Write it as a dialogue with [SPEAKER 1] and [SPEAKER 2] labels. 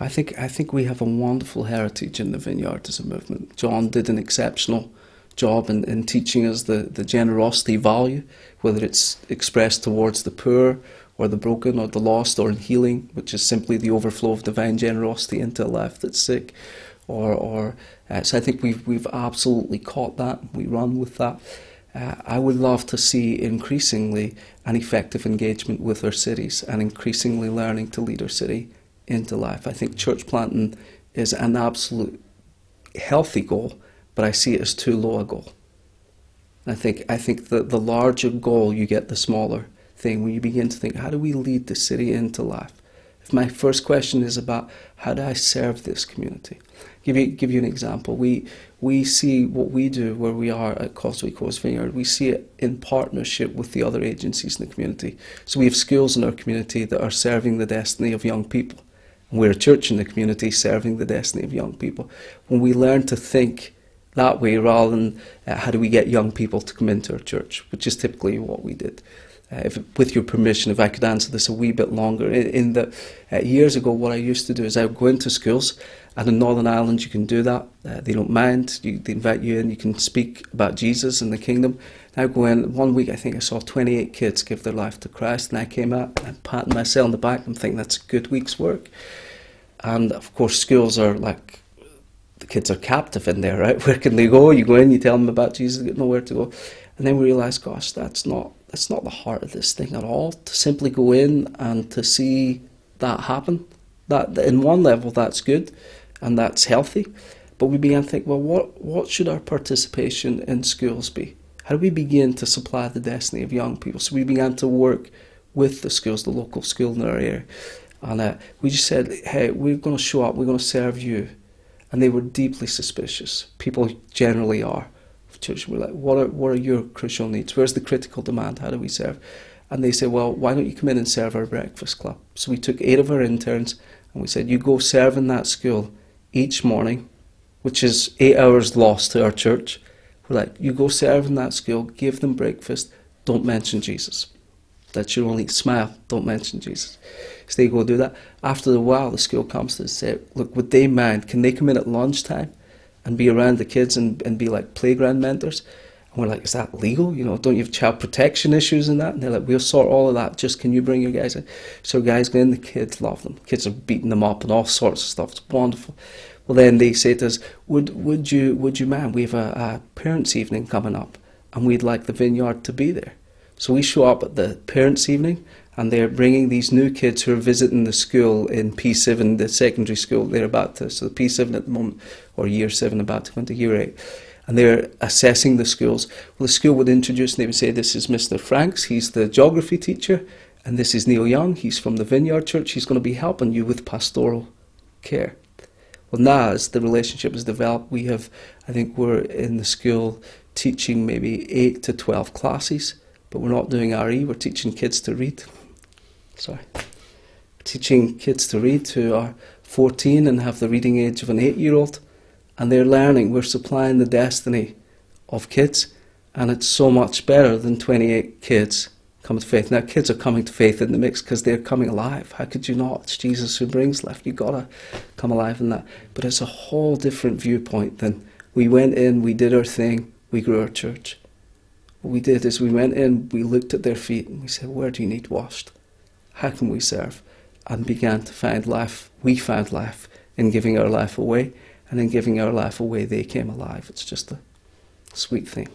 [SPEAKER 1] I think I think we have a wonderful heritage in the vineyard as a movement. John did an exceptional job in, in teaching us the, the generosity value, whether it's expressed towards the poor or the broken or the lost or in healing, which is simply the overflow of divine generosity into a life that's sick. Or, or uh, so I think we've we've absolutely caught that. We run with that. Uh, I would love to see increasingly an effective engagement with our cities and increasingly learning to lead our city into life. I think church planting is an absolute healthy goal, but I see it as too low a goal. I think I think that the larger goal you get, the smaller thing. When you begin to think, how do we lead the city into life? If my first question is about how do I serve this community, give you give you an example. We we see what we do where we are at Causeway Coast Vineyard. We see it in partnership with the other agencies in the community. So we have schools in our community that are serving the destiny of young people. We're a church in the community serving the destiny of young people. When we learn to think that way rather than uh, how do we get young people to come into our church, which is typically what we did. Uh, if, with your permission, if I could answer this a wee bit longer, in, in the uh, years ago, what I used to do is I would go into schools, and in Northern Ireland you can do that. Uh, they don't mind. You, they invite you in. You can speak about Jesus and the kingdom. And I go in. One week, I think I saw 28 kids give their life to Christ, and I came out and patting myself on the back and thinking that's a good week's work. And of course, schools are like the kids are captive in there, right? Where can they go? You go in, you tell them about Jesus, they get nowhere to go. And then we realize, gosh, that's not that's not the heart of this thing at all. To simply go in and to see that happen, that in one level that's good and that's healthy. But we began to think, well, what what should our participation in schools be? How do we begin to supply the destiny of young people? So we began to work with the schools, the local school in our area, and uh, we just said, hey, we're going to show up, we're going to serve you, and they were deeply suspicious. People generally are church. We're like, what are, what are your crucial needs? Where's the critical demand? How do we serve? And they said, well, why don't you come in and serve our breakfast club? So we took eight of our interns and we said, you go serve in that school each morning, which is eight hours lost to our church. We're like, you go serve in that school, give them breakfast, don't mention Jesus. That's your only smile, don't mention Jesus. So they go do that. After a while, the school comes to say, look, would they mind? Can they come in at lunchtime and be around the kids and, and be like playground mentors. And we're like, is that legal? You know, don't you have child protection issues and that? And they're like, we'll sort all of that. Just can you bring your guys in? So guys in, the kids love them. Kids are beating them up and all sorts of stuff. It's wonderful. Well, then they say to us, would, would you, would you mind? We have a, a parents' evening coming up and we'd like the vineyard to be there. So we show up at the parents' evening and they're bringing these new kids who are visiting the school in P7, the secondary school they're about to, so the P7 at the moment, or year 7 about to go into year 8. And they're assessing the schools. Well, the school would introduce and they would say, This is Mr. Franks, he's the geography teacher, and this is Neil Young, he's from the Vineyard Church, he's going to be helping you with pastoral care. Well, now as the relationship has developed, we have, I think we're in the school teaching maybe 8 to 12 classes, but we're not doing RE, we're teaching kids to read sorry, teaching kids to read who are 14 and have the reading age of an eight year old, and they're learning. We're supplying the destiny of kids, and it's so much better than 28 kids coming to faith. Now, kids are coming to faith in the mix because they're coming alive. How could you not? It's Jesus who brings life. You've got to come alive in that. But it's a whole different viewpoint than we went in, we did our thing, we grew our church. What we did is we went in, we looked at their feet, and we said, Where do you need washed? how can we serve? And began to find life. We found life in giving our life away, and in giving our life away, they came alive. It's just a sweet thing.